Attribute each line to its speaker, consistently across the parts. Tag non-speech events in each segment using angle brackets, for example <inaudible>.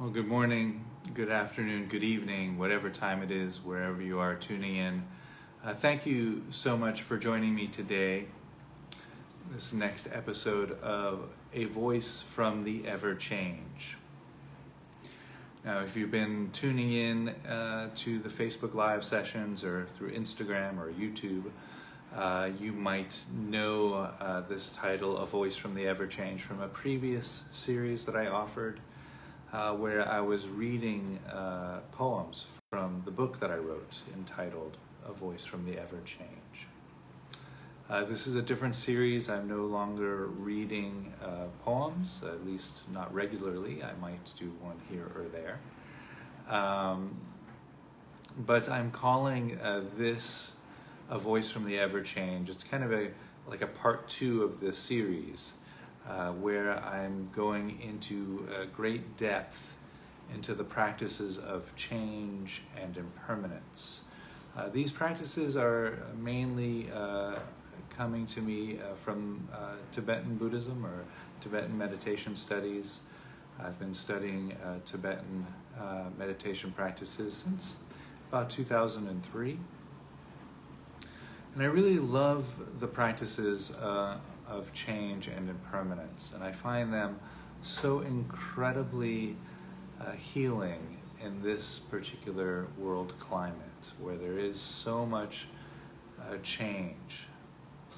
Speaker 1: Well, good morning, good afternoon, good evening, whatever time it is, wherever you are tuning in. Uh, thank you so much for joining me today. This next episode of A Voice from the Ever Change. Now, if you've been tuning in uh, to the Facebook Live sessions or through Instagram or YouTube, uh, you might know uh, this title, A Voice from the Ever Change, from a previous series that I offered uh, where I was reading uh, poems from the book that I wrote entitled A Voice from the Ever Change. Uh, this is a different series. I'm no longer reading uh, poems, at least not regularly. I might do one here or there. Um, but I'm calling uh, this A Voice from the Ever Change. It's kind of a like a part two of this series uh, where I'm going into uh, great depth into the practices of change and impermanence. Uh, these practices are mainly uh, coming to me uh, from uh, Tibetan Buddhism or Tibetan meditation studies. I've been studying Tibetan meditation practices since about 2003. And I really love the practices of change and impermanence. And I find them so incredibly uh, healing in this particular world climate where there is so much uh, change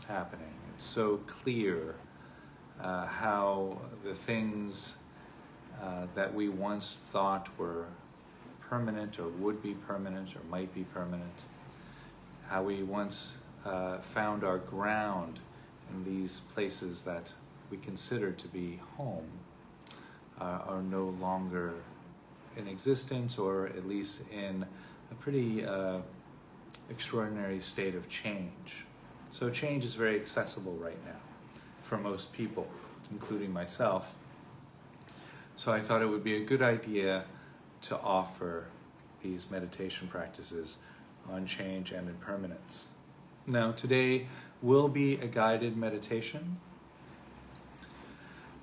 Speaker 1: happening. It's so clear uh, how the things uh, that we once thought were permanent or would be permanent or might be permanent, how we once uh, found our ground these places that we consider to be home uh, are no longer in existence or at least in a pretty uh, extraordinary state of change. So change is very accessible right now for most people, including myself. So I thought it would be a good idea to offer these meditation practices on change and impermanence. Now, today will be a guided meditation.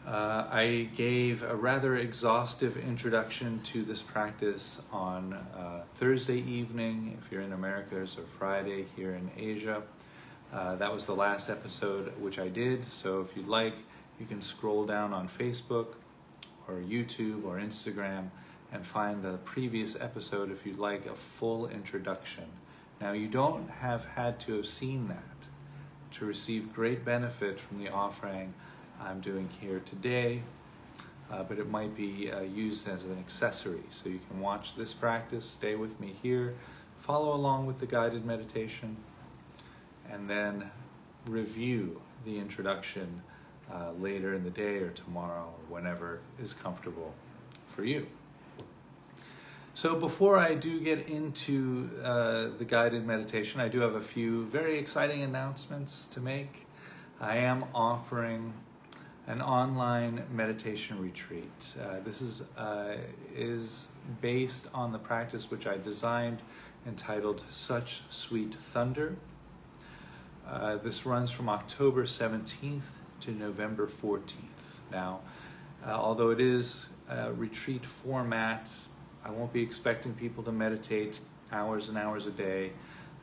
Speaker 1: Uh, I gave a rather exhaustive introduction to this practice on uh, Thursday evening, if you're in America, or Friday here in Asia. Uh, that was the last episode which I did, so if you'd like, you can scroll down on Facebook or YouTube or Instagram and find the previous episode if you'd like a full introduction. Now, you don't have had to have seen that to receive great benefit from the offering I'm doing here today, uh, but it might be uh, used as an accessory. So you can watch this practice, stay with me here, follow along with the guided meditation, and then review the introduction uh, later in the day or tomorrow or whenever is comfortable for you. So before I do get into uh, the guided meditation, I do have a few very exciting announcements to make. I am offering an online meditation retreat. Uh, this is uh, is based on the practice which I designed, entitled "Such Sweet Thunder." Uh, this runs from October 17th to November 14th. Now, uh, although it is a retreat format I won't be expecting people to meditate hours and hours a day.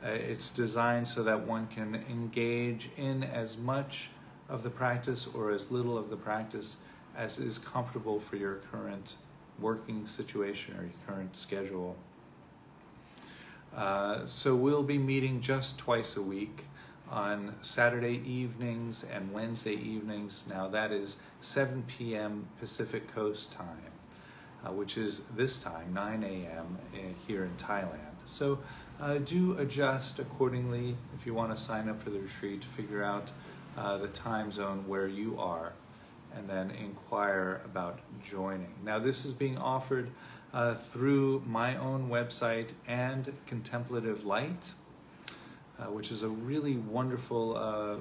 Speaker 1: Uh, it's designed so that one can engage in as much of the practice or as little of the practice as is comfortable for your current working situation or your current schedule. Uh, so we'll be meeting just twice a week on Saturday evenings and Wednesday evenings. Now that is 7 p.m. Pacific Coast time uh, which is this time 9 a.m. Uh, here in Thailand. So uh, do adjust accordingly if you want to sign up for the retreat to figure out uh, the time zone where you are and then inquire about joining. Now, this is being offered uh, through my own website and Contemplative Light, uh, which is a really wonderful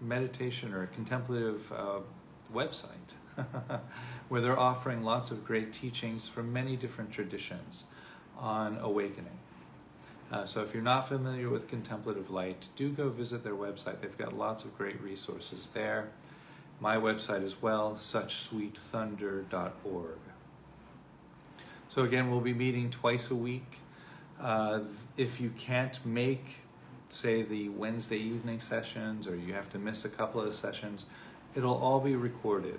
Speaker 1: meditation or contemplative website. <laughs> where they're offering lots of great teachings from many different traditions on awakening. Uh, so if you're not familiar with Contemplative Light, do go visit their website. They've got lots of great resources there. my website as well, suchsweetthunder.org. So, again, we'll be meeting twice a week. Uh, if you can't make, say, the Wednesday evening sessions or you have to miss a couple of sessions, it'll all be recorded.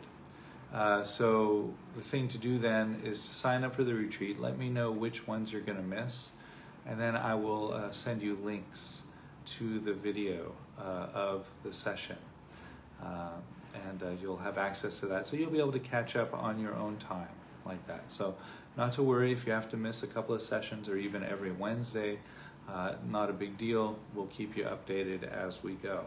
Speaker 1: Uh, so, the thing to do then is to sign up for the retreat. Let me know which ones you're going to miss, and then I will uh, send you links to the video uh, of the session. Uh, and uh, you'll have access to that. So you'll be able to catch up on your own time like that. So not to worry if you have to miss a couple of sessions or even every Wednesday, not a big deal. We'll keep you updated as we go.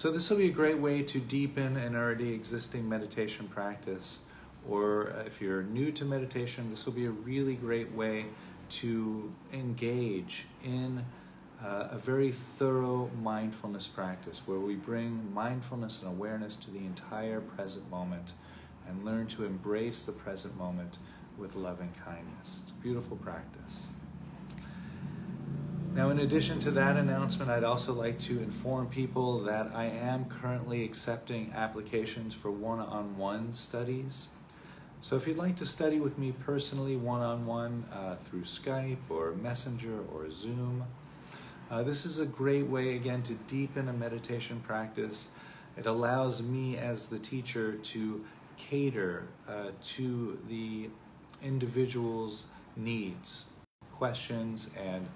Speaker 1: So this will be a great way to deepen an already existing meditation practice. Or if you're new to meditation, this will be a really great way to engage in uh, a very thorough mindfulness practice where we bring mindfulness and awareness to the entire present moment and learn to embrace the present moment with loving kindness. It's a beautiful practice. Now, in addition to that announcement, I'd also like to inform people that I am currently accepting applications for one on one studies. So, if you'd like to study with me personally one on one through Skype or Messenger or Zoom, uh, this is a great way, again, to deepen a meditation practice. It allows me as the teacher to cater uh, to the individual's needs, questions, and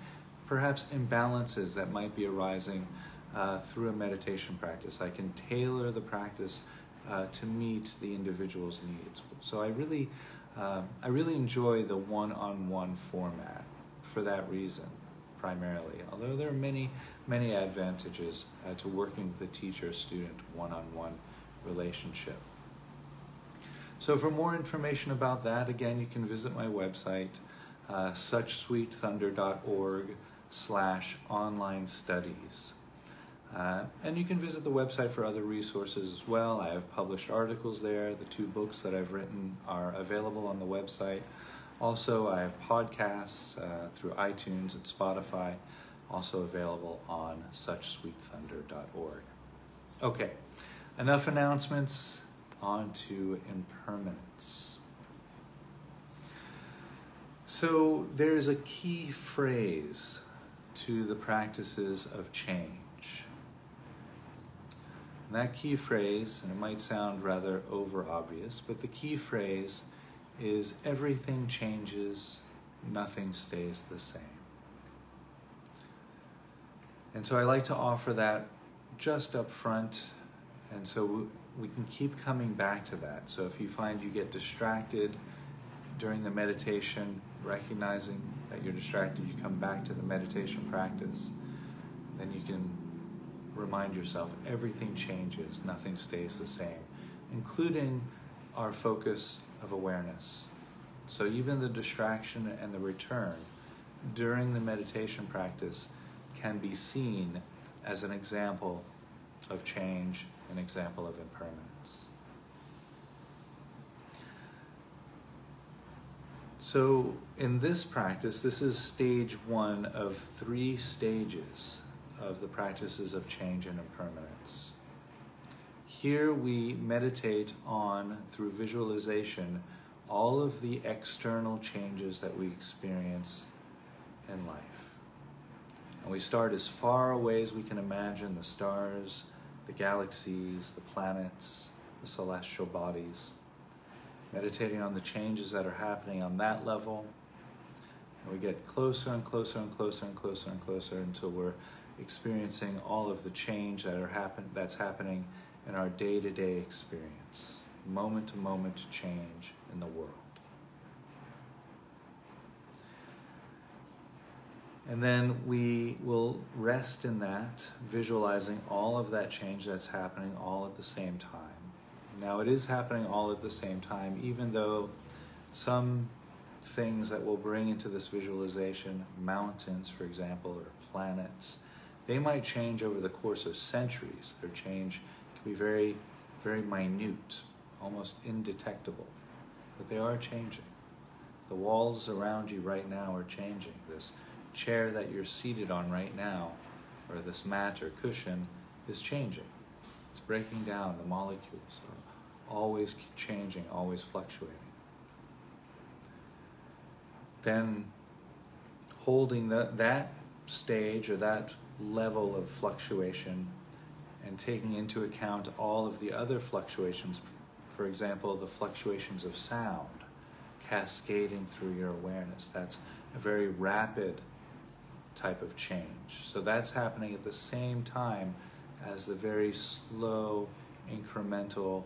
Speaker 1: perhaps imbalances that might be arising uh, through a meditation practice. I can tailor the practice uh, to meet the individual's needs. So I really, uh, I really enjoy the one-on-one format for that reason primarily, although there are many, many advantages uh, to working with a teacher-student one-on-one relationship. So for more information about that, again, you can visit my website, uh, suchsweetthunder.org slash online studies. Uh, and you can visit the website for other resources as well. I have published articles there. The two books that I've written are available on the website. Also, I have podcasts uh, through iTunes and Spotify, also available on suchsweetthunder.org. Okay, enough announcements, on to impermanence. So, there's a key phrase to the practices of change. And that key phrase, and it might sound rather over obvious, but the key phrase is everything changes, nothing stays the same. And so I like to offer that just up front, and so we can keep coming back to that. So if you find you get distracted during the meditation, recognizing that you're distracted, you come back to the meditation practice, then you can remind yourself everything changes, nothing stays the same, including our focus of awareness. So even the distraction and the return during the meditation practice can be seen as an example of change, an example of impermanence. So, in this practice, this is stage one of three stages of the practices of change and impermanence. Here we meditate on, through visualization, all of the external changes that we experience in life. And we start as far away as we can imagine the stars, the galaxies, the planets, the celestial bodies, meditating on the changes that are happening on that level. And we get closer and closer and closer and closer and closer until we're experiencing all of the change that are happen that's happening in our day to day experience, moment to moment change in the world. And then we will rest in that, visualizing all of that change that's happening all at the same time. Now, it is happening all at the same time, even though some things that we'll bring into this visualization, mountains, for example, or planets, they might change over the course of centuries. Their change can be very, very minute, almost indetectable, but they are changing. The walls around you right now are changing. This chair that you're seated on right now, or this mat or cushion, is changing. It's breaking down. The molecules always changing, always fluctuating. Then holding the, that stage or that level of fluctuation and taking into account all of the other fluctuations, for example, the fluctuations of sound cascading through your awareness. That's a very rapid type of change. So that's happening at the same time as the very slow, incremental,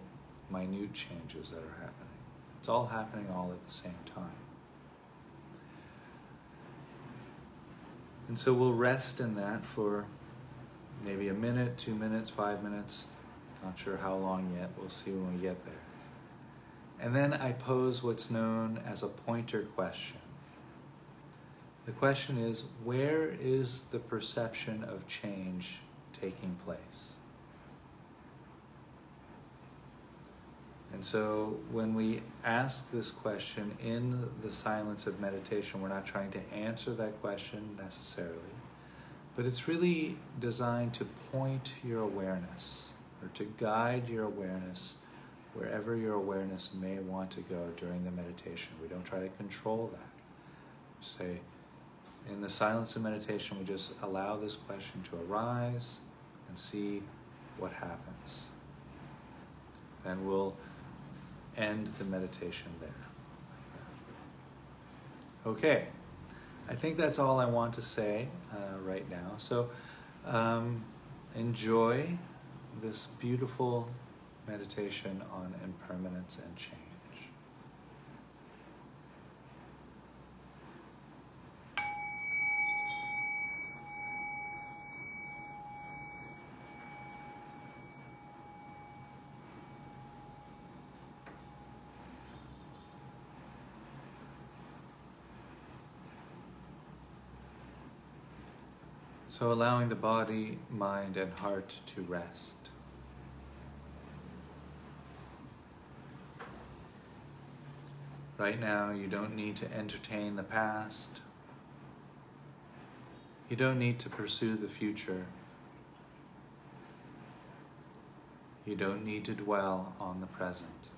Speaker 1: minute changes that are happening. It's all happening all at the same time. And so we'll rest in that for maybe a minute, two minutes, five minutes. Not sure how long yet. We'll see when we get there. And then I pose what's known as a pointer question. The question is where is the perception of change taking place? And so when we ask this question in the silence of meditation, we're not trying to answer that question necessarily, but it's really designed to point your awareness or to guide your awareness wherever your awareness may want to go during the meditation. We don't try to control that. Say, in the silence of meditation, we just allow this question to arise and see what happens. Then we'll end the meditation there. Okay, I think that's all I want to say uh, right now. So um, enjoy this beautiful meditation on impermanence and change. So allowing the body, mind, and heart to rest. Right now, you don't need to entertain the past. You don't need to pursue the future. You don't need to dwell on the present.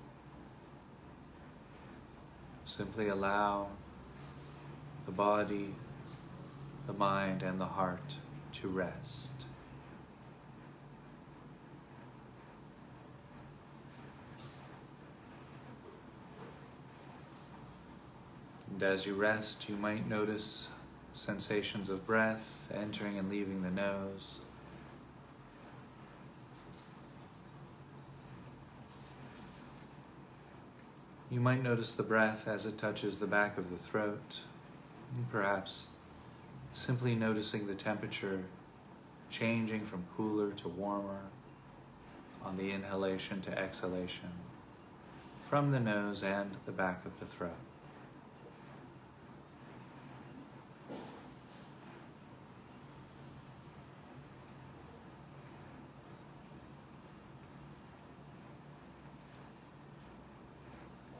Speaker 1: Simply allow the body, the mind, and the heart to rest. And as you rest, you might notice sensations of breath entering and leaving the nose. You might notice the breath as it touches the back of the throat, perhaps simply noticing the temperature changing from cooler to warmer on the inhalation to exhalation from the nose and the back of the throat.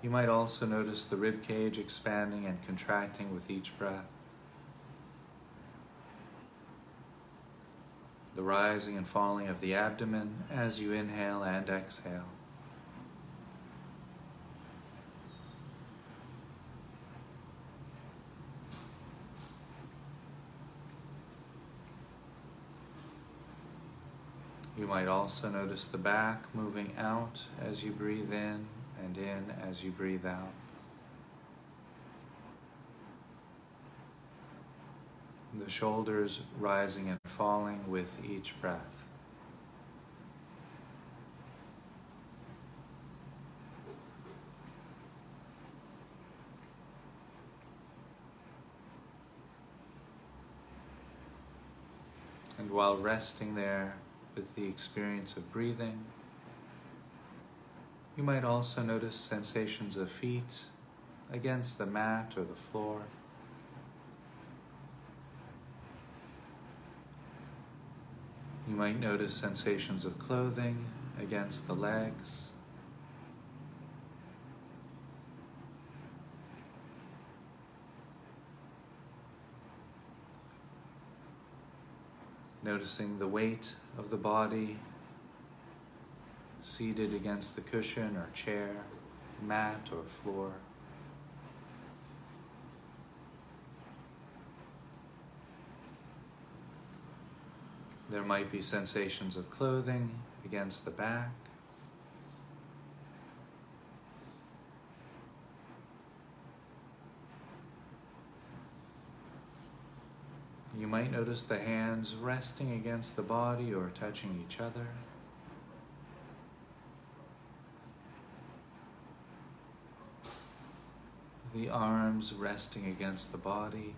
Speaker 1: You might also notice the rib cage expanding and contracting with each breath. The rising and falling of the abdomen as you inhale and exhale. You might also notice the back moving out as you breathe in and in as you breathe out. The shoulders rising and falling with each breath. And while resting there with the experience of breathing, you might also notice sensations of feet against the mat or the floor. You might notice sensations of clothing against the legs. Noticing the weight of the body seated against the cushion or chair, mat or floor. There might be sensations of clothing against the back. You might notice the hands resting against the body or touching each other. The arms resting against the body.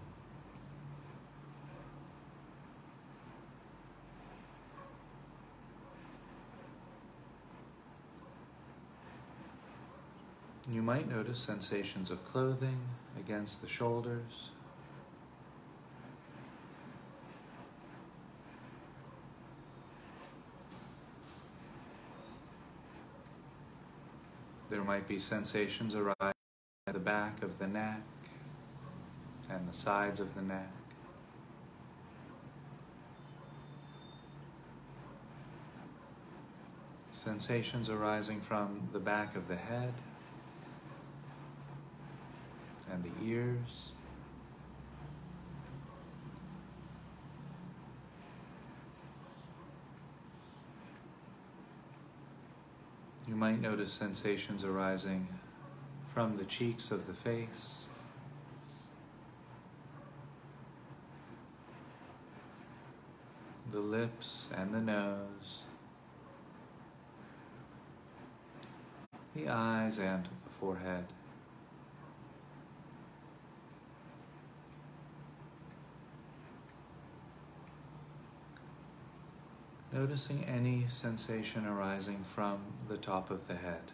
Speaker 1: You might notice sensations of clothing against the shoulders. There might be sensations arising at the back of the neck and the sides of the neck. Sensations arising from the back of the head and the ears. You might notice sensations arising from the cheeks of the face. The lips and the nose, the eyes and the forehead. Noticing any sensation arising from the top of the head.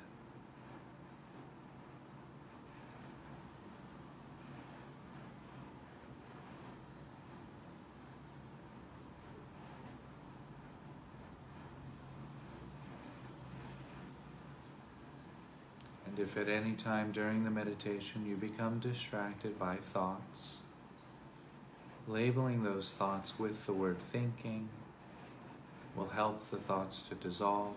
Speaker 1: And if at any time during the meditation you become distracted by thoughts, labeling those thoughts with the word thinking will help the thoughts to dissolve.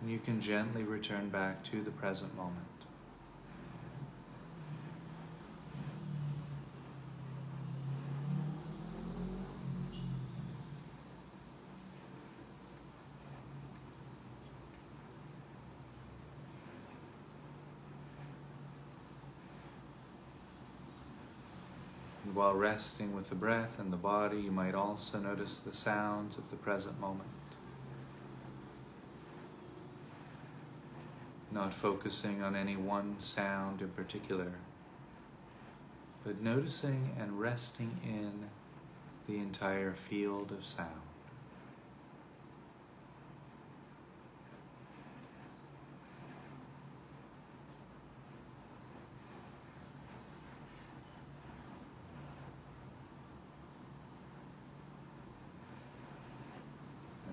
Speaker 1: And you can gently return back to the present moment. And while resting with the breath and the body, you might also notice the sounds of the present moment. Not focusing on any one sound in particular, but noticing and resting in the entire field of sound.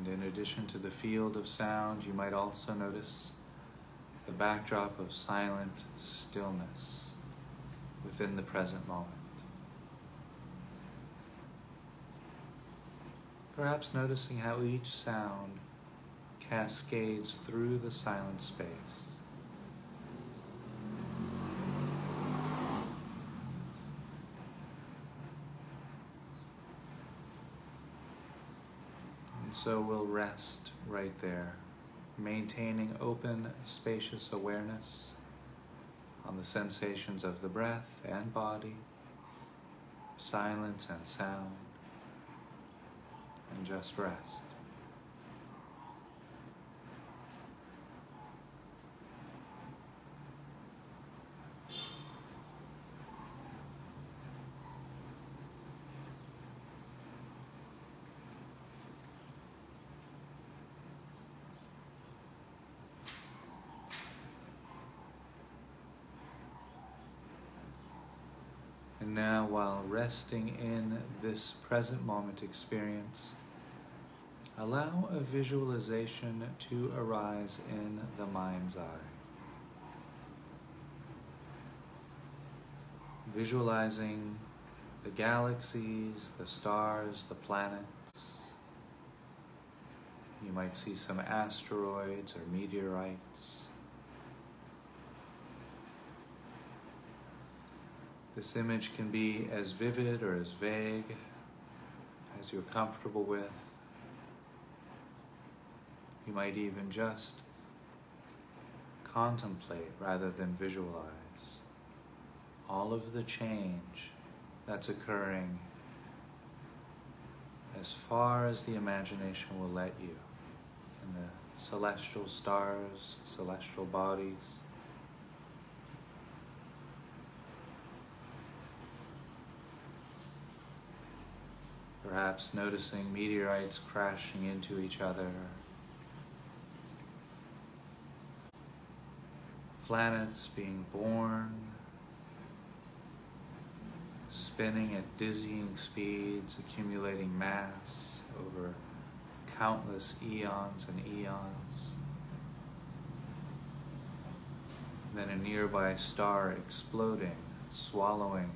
Speaker 1: And in addition to the field of sound, you might also notice the backdrop of silent stillness within the present moment. Perhaps noticing how each sound cascades through the silent space. And so we'll rest right there, maintaining open, spacious awareness on the sensations of the breath and body, silence and sound, and just rest. And now, while resting in this present moment experience, allow a visualization to arise in the mind's eye. Visualizing the galaxies, the stars, the planets, You might see some asteroids or meteorites. This image can be as vivid or as vague as you're comfortable with. You might even just contemplate rather than visualize all of the change that's occurring as far as the imagination will let you in the celestial stars, celestial bodies. Perhaps noticing meteorites crashing into each other. Planets being born, spinning at dizzying speeds, accumulating mass over countless eons and eons. Then a nearby star exploding, swallowing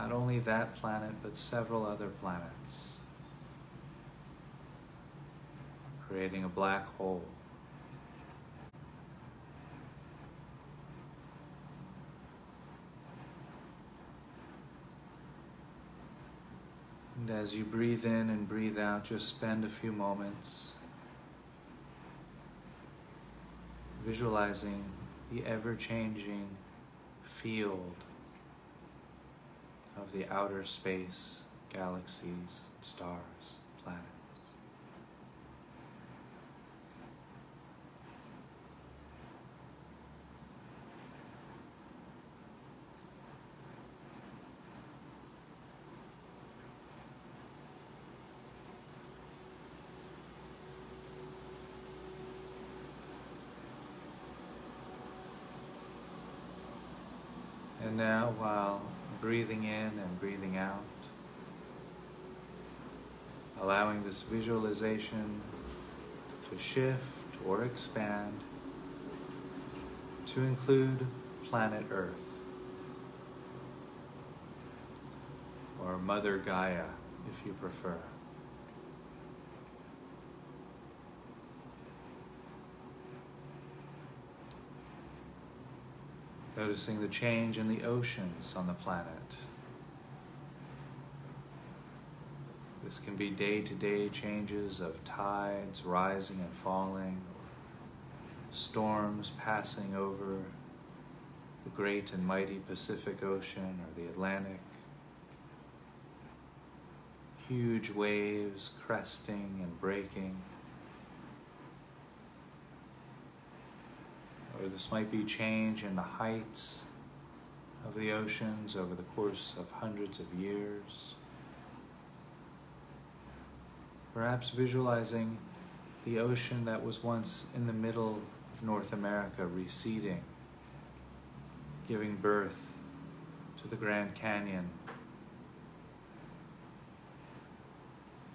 Speaker 1: not only that planet, but several other planets, creating a black hole. And as you breathe in and breathe out, just spend a few moments visualizing the ever changing field of the outer space, galaxies, stars, planets. And now, while breathing in and breathing out, allowing this visualization to shift or expand to include planet Earth or Mother Gaia if you prefer. Noticing the change in the oceans on the planet. This can be day to day changes of tides rising and falling, storms passing over the great and mighty Pacific Ocean or the Atlantic, huge waves cresting and breaking. Or this might be change in the heights of the oceans over the course of hundreds of years. Perhaps visualizing the ocean that was once in the middle of North America receding, giving birth to the Grand Canyon,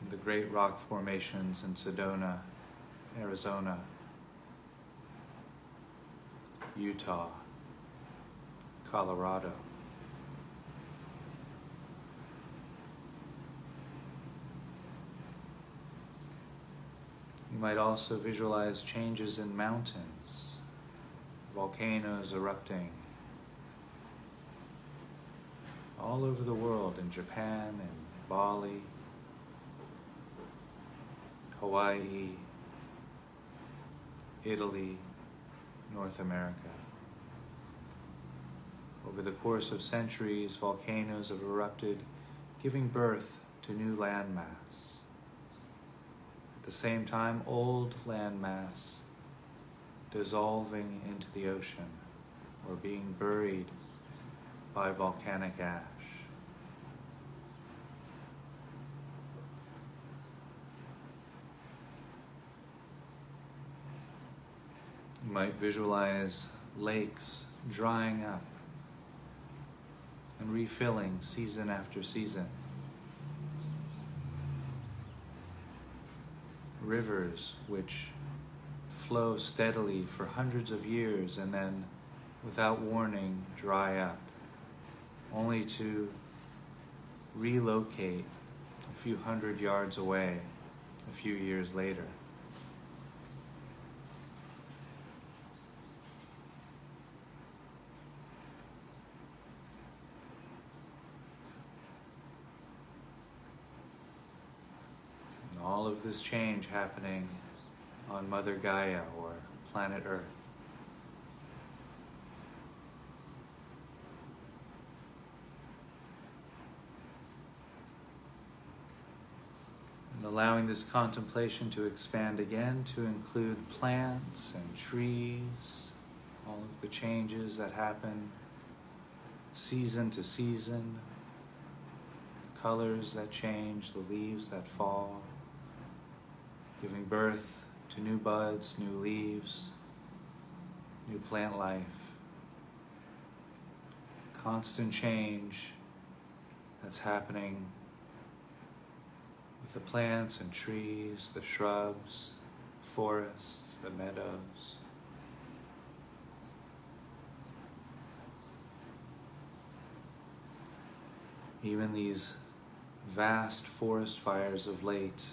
Speaker 1: the great rock formations in Sedona, Arizona. Utah, Colorado. You might also visualize changes in mountains, volcanoes erupting all over the world in Japan and Bali, Hawaii, Italy, North America. Over the course of centuries, volcanoes have erupted, giving birth to new landmass. At the same time, old landmass dissolving into the ocean or being buried by volcanic ash. You might visualize lakes drying up and refilling season after season. Rivers which flow steadily for hundreds of years and then, without warning, dry up, only to relocate a few hundred yards away a few years later. And all of this change happening on Mother Gaia or planet Earth. And allowing this contemplation to expand again to include plants and trees, all of the changes that happen season to season, colors that change, the leaves that fall, giving birth to new buds, new leaves, new plant life. Constant change that's happening with the plants and trees, the shrubs, forests, the meadows. Even these vast forest fires of late,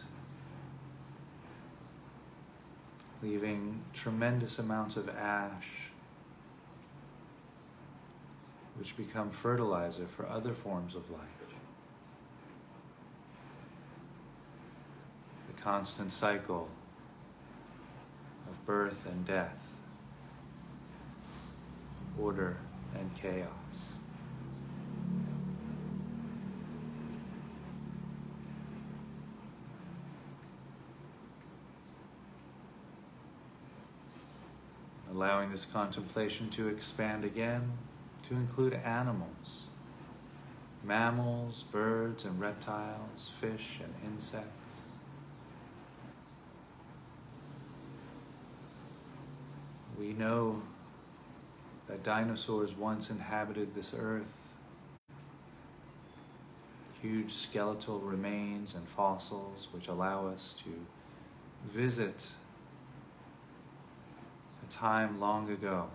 Speaker 1: leaving tremendous amounts of ash, which become fertilizer for other forms of life. The constant cycle of birth and death, order and chaos. Allowing this contemplation to expand again to include animals, mammals, birds and reptiles, fish and insects. We know that dinosaurs once inhabited this earth. Huge skeletal remains and fossils which allow us to visit time long ago.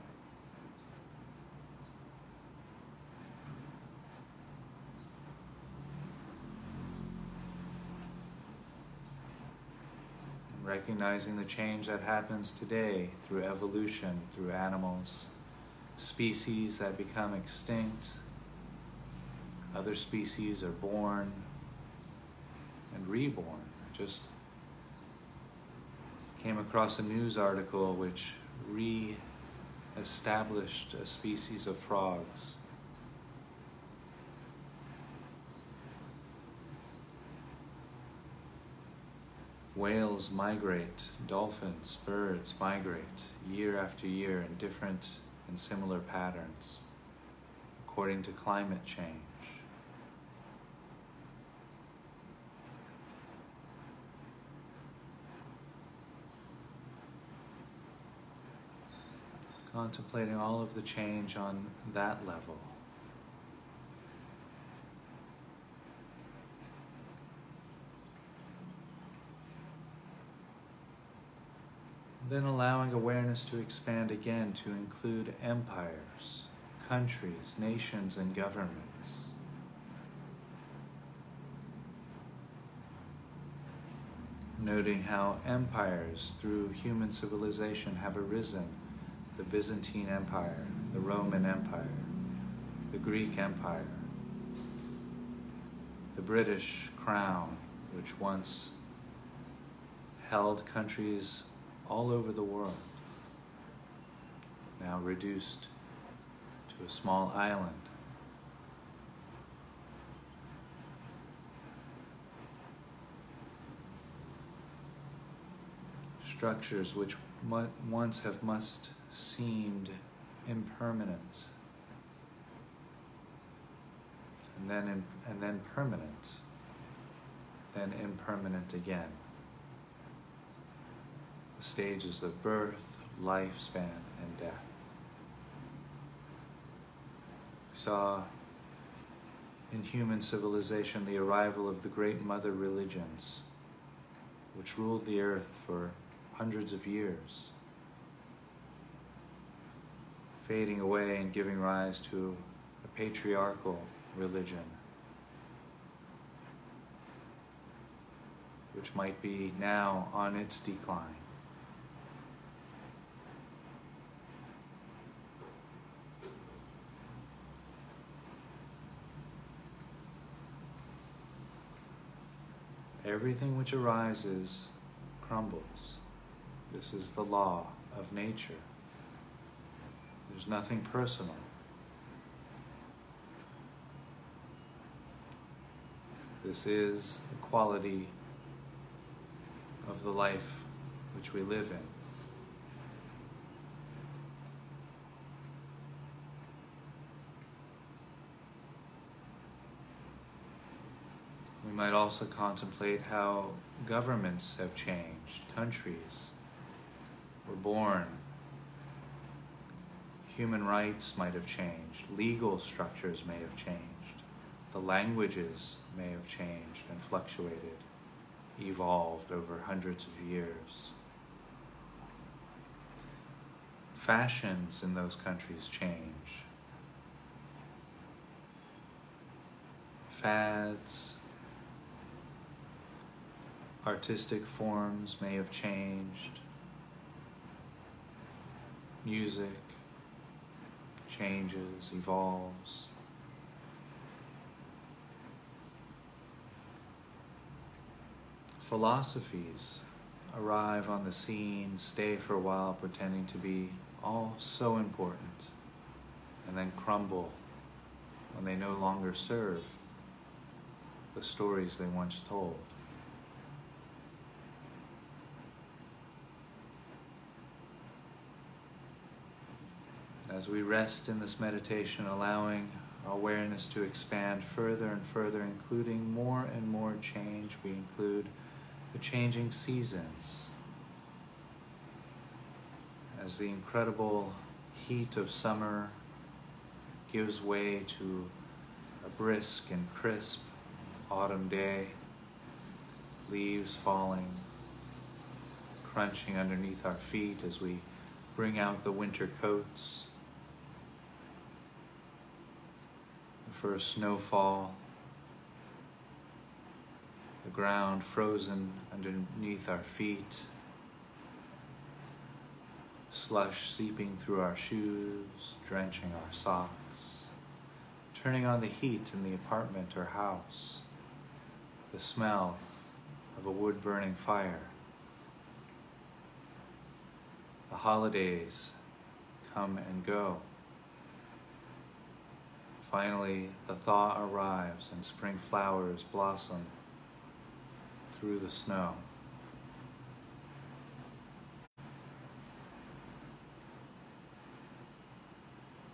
Speaker 1: Recognizing the change that happens today through evolution, through animals, species that become extinct, other species are born and reborn. I just came across a news article which re-established a species of frogs. Whales migrate, dolphins, birds migrate year after year in different and similar patterns according to climate change. Contemplating all of the change on that level. Then allowing awareness to expand again to include empires, countries, nations, and governments. Noting how empires through human civilization have arisen the Byzantine Empire, the Roman Empire, the Greek Empire, the British Crown, which once held countries all over the world, now reduced to a small island. Structures which once have must seemed impermanent. And then in, and then permanent. Then impermanent again. The stages of birth lifespan and death. We saw in human civilization the arrival of the great mother religions which ruled the earth for hundreds of years fading away and giving rise to a patriarchal religion, which might be now on its decline. Everything which arises crumbles. This is the law of nature. There's nothing personal. This is the quality of the life which we live in. We might also contemplate how governments have changed, countries were born, human rights might have changed, legal structures may have changed, the languages may have changed and fluctuated, evolved over hundreds of years. Fashions in those countries change. Fads, artistic forms may have changed. Music changes, evolves. Philosophies arrive on the scene, stay for a while pretending to be all so important, and then crumble when they no longer serve the stories they once told. As we rest in this meditation, allowing awareness to expand further and further, including more and more change, we include the changing seasons. As the incredible heat of summer gives way to a brisk and crisp autumn day, leaves falling, crunching underneath our feet as we bring out the winter coats. The first snowfall, the ground frozen underneath our feet, slush seeping through our shoes, drenching our socks, turning on the heat in the apartment or house, the smell of a wood burning fire. The holidays come and go. Finally, the thaw arrives and spring flowers blossom through the snow.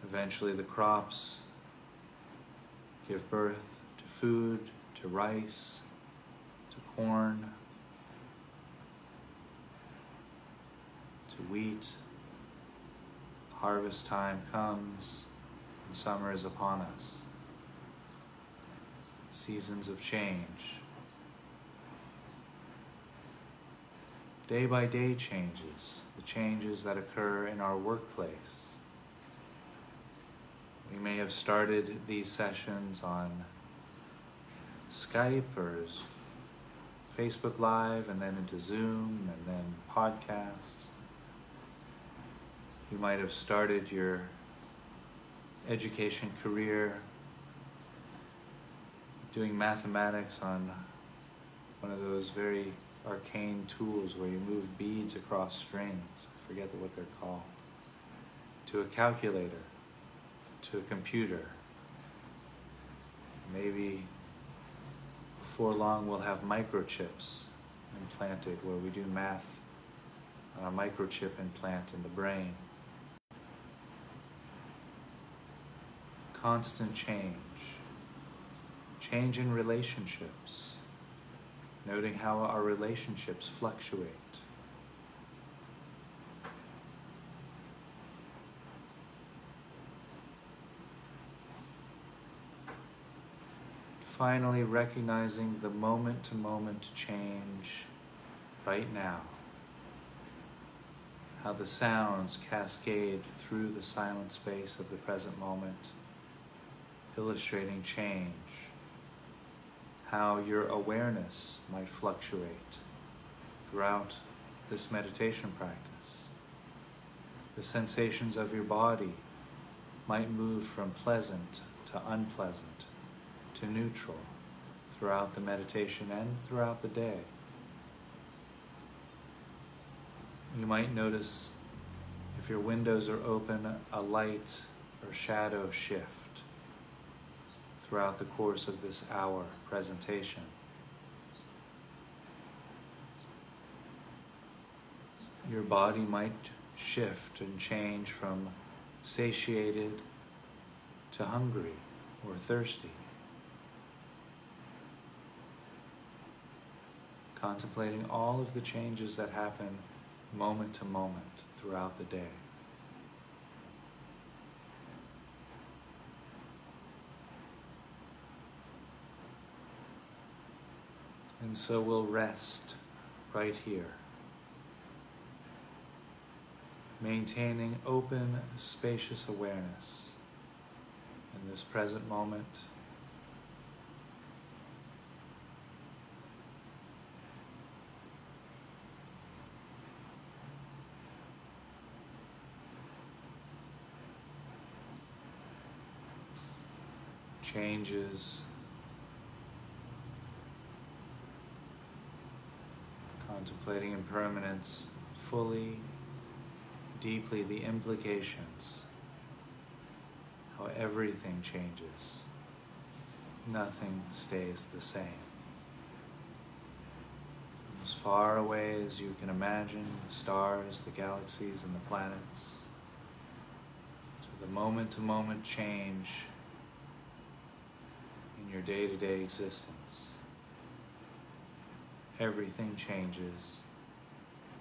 Speaker 1: Eventually, the crops give birth to food, to rice, to corn, to wheat. Harvest time comes and summer is upon us. Seasons of change. Day by day changes, the changes that occur in our workplace. We may have started these sessions on Skype or Facebook Live and then into Zoom and then podcasts. You might have started your education career doing mathematics on one of those very arcane tools where you move beads across strings. I forget what they're called. To a calculator, to a computer. Maybe before long we'll have microchips implanted where we do math on a microchip implant in the brain. Constant change, change in relationships, noting how our relationships fluctuate. Finally, recognizing the moment to moment change right now. How the sounds cascade through the silent space of the present moment illustrating change, how your awareness might fluctuate throughout this meditation practice. The sensations of your body might move from pleasant to unpleasant to neutral throughout the meditation and throughout the day. You might notice if your windows are open, a light or shadow shift throughout the course of this hour presentation. Your body might shift and change from satiated to hungry or thirsty. Contemplating all of the changes that happen moment to moment throughout the day. And so we'll rest right here, maintaining open, spacious awareness in this present moment. Changes contemplating impermanence fully, deeply the implications, how everything changes, nothing stays the same. As far away as you can imagine, the stars, the galaxies, and the planets, to the moment to moment change in your day to day existence everything changes,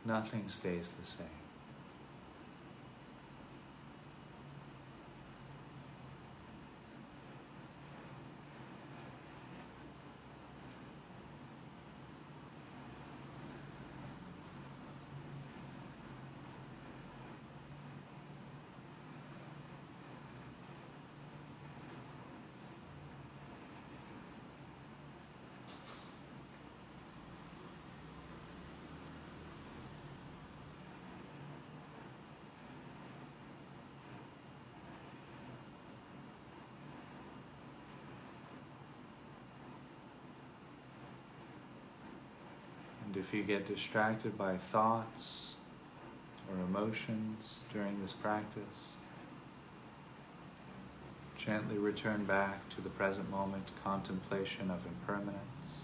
Speaker 1: nothing stays the same. And if you get distracted by thoughts or emotions during this practice, gently return back to the present moment contemplation of impermanence.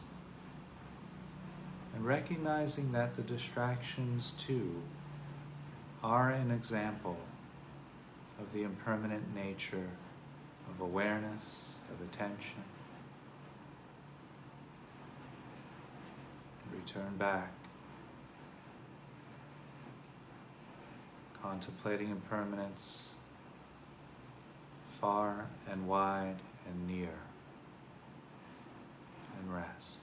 Speaker 1: And recognizing that the distractions too are an example of the impermanent nature of awareness, of attention. Return back, contemplating impermanence far and wide and near, and rest.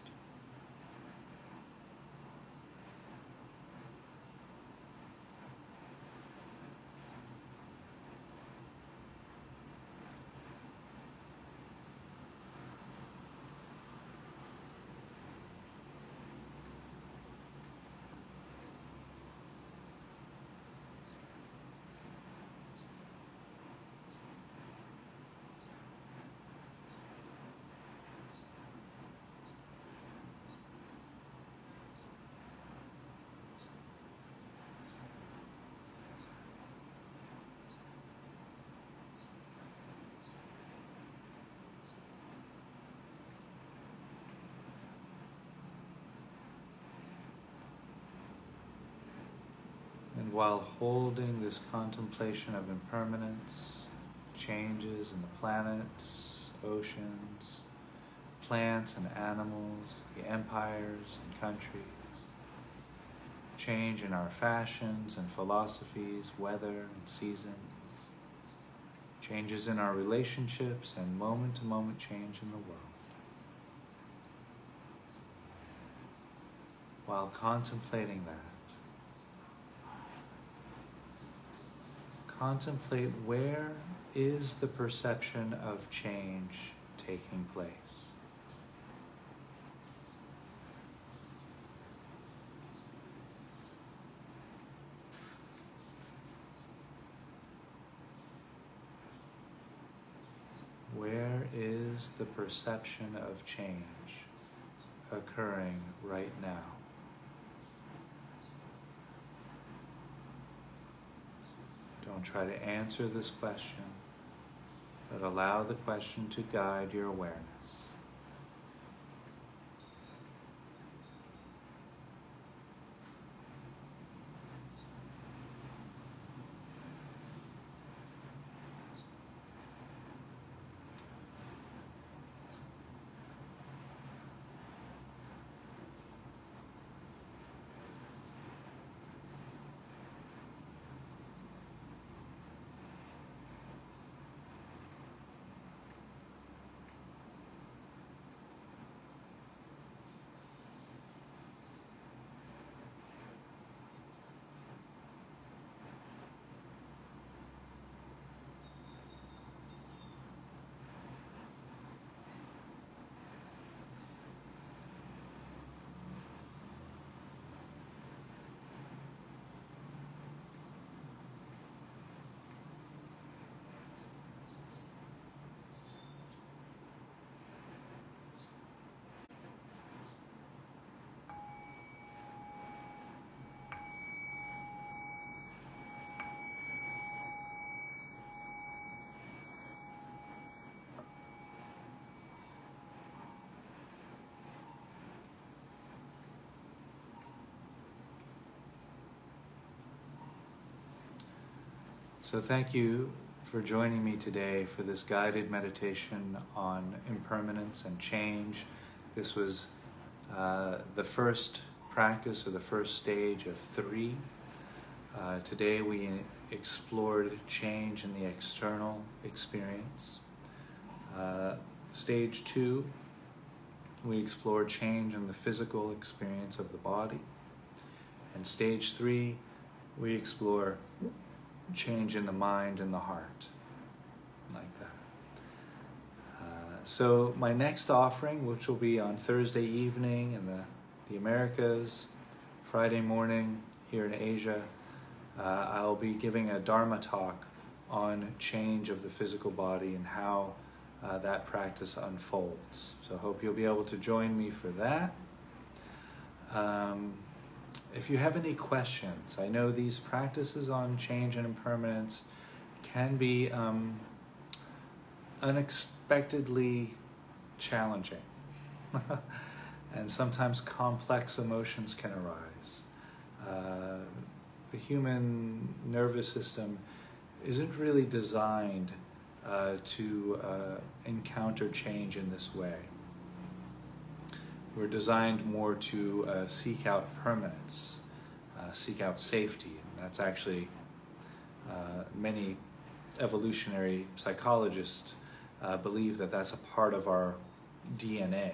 Speaker 1: And while holding this contemplation of impermanence, changes in the planets, oceans, plants and animals, the empires and countries, change in our fashions and philosophies, weather and seasons, changes in our relationships, and moment to moment change in the world. While contemplating that, contemplate where is the perception of change taking place. Where is the perception of change occurring right now? Don't try to answer this question, but allow the question to guide your awareness. So, thank you for joining me today for this guided meditation on impermanence and change. This was uh, the first practice or the first stage of three. Uh, today we explored change in the external experience. Uh, stage two, we explored change in the physical experience of the body. And stage three, we explore change in the mind and the heart, like that. Uh, so my next offering, which will be on Thursday evening in the, the Americas, Friday morning here in Asia, uh, I'll be giving a Dharma talk on change of the physical body and how uh, that practice unfolds. So hope you'll be able to join me for that. Um, if you have any questions, I know these practices on change and impermanence can be um, unexpectedly challenging. <laughs> and sometimes complex emotions can arise. Uh, the human nervous system isn't really designed uh, to uh, encounter change in this way. We're designed more to uh, seek out permanence, uh, seek out safety. And that's actually uh, many evolutionary psychologists uh, believe that that's a part of our DNA.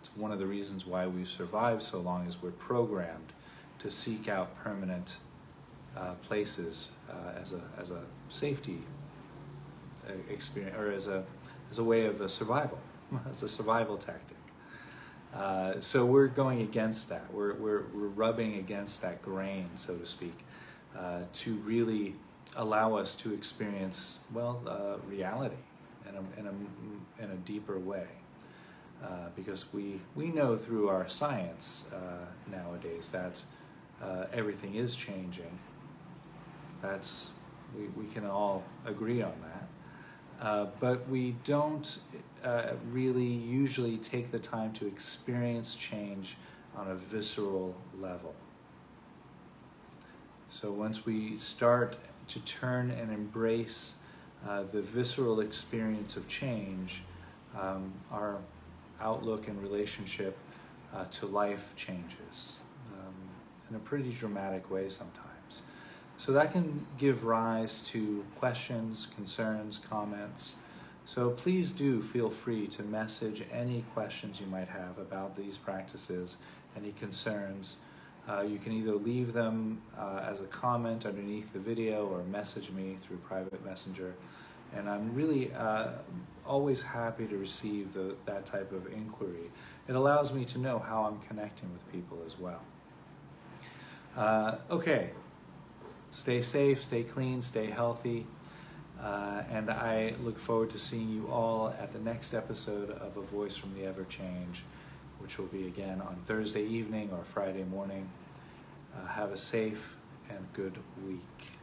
Speaker 1: It's one of the reasons why we've survived so long is we're programmed to seek out permanent uh, places uh, as, a, as a safety experience or as a, as a way of a survival, <laughs> as a survival tactic. Uh, so we're going against that. We're, we're, we're rubbing against that grain, so to speak, uh, to really allow us to experience, well, uh, reality in a, in a, in a deeper way. Uh, because we, we know through our science uh, nowadays that everything is changing. That's, we, we can all agree on that. But we don't uh, really usually take the time to experience change on a visceral level. So once we start to turn and embrace uh, the visceral experience of change, um, our outlook and relationship uh, to life changes um, in a pretty dramatic way sometimes. So that can give rise to questions, concerns, comments, so please do feel free to message any questions you might have about these practices, any concerns. Uh, you can either leave them uh, as a comment underneath the video or message me through private messenger. And I'm really uh, always happy to receive the, that type of inquiry. It allows me to know how I'm connecting with people as well. Uh, okay, stay safe, stay clean, stay healthy. Uh, and I look forward to seeing you all at the next episode of A Voice from the Ever Change, which will be again on Thursday evening or Friday morning. Uh, have a safe and good week.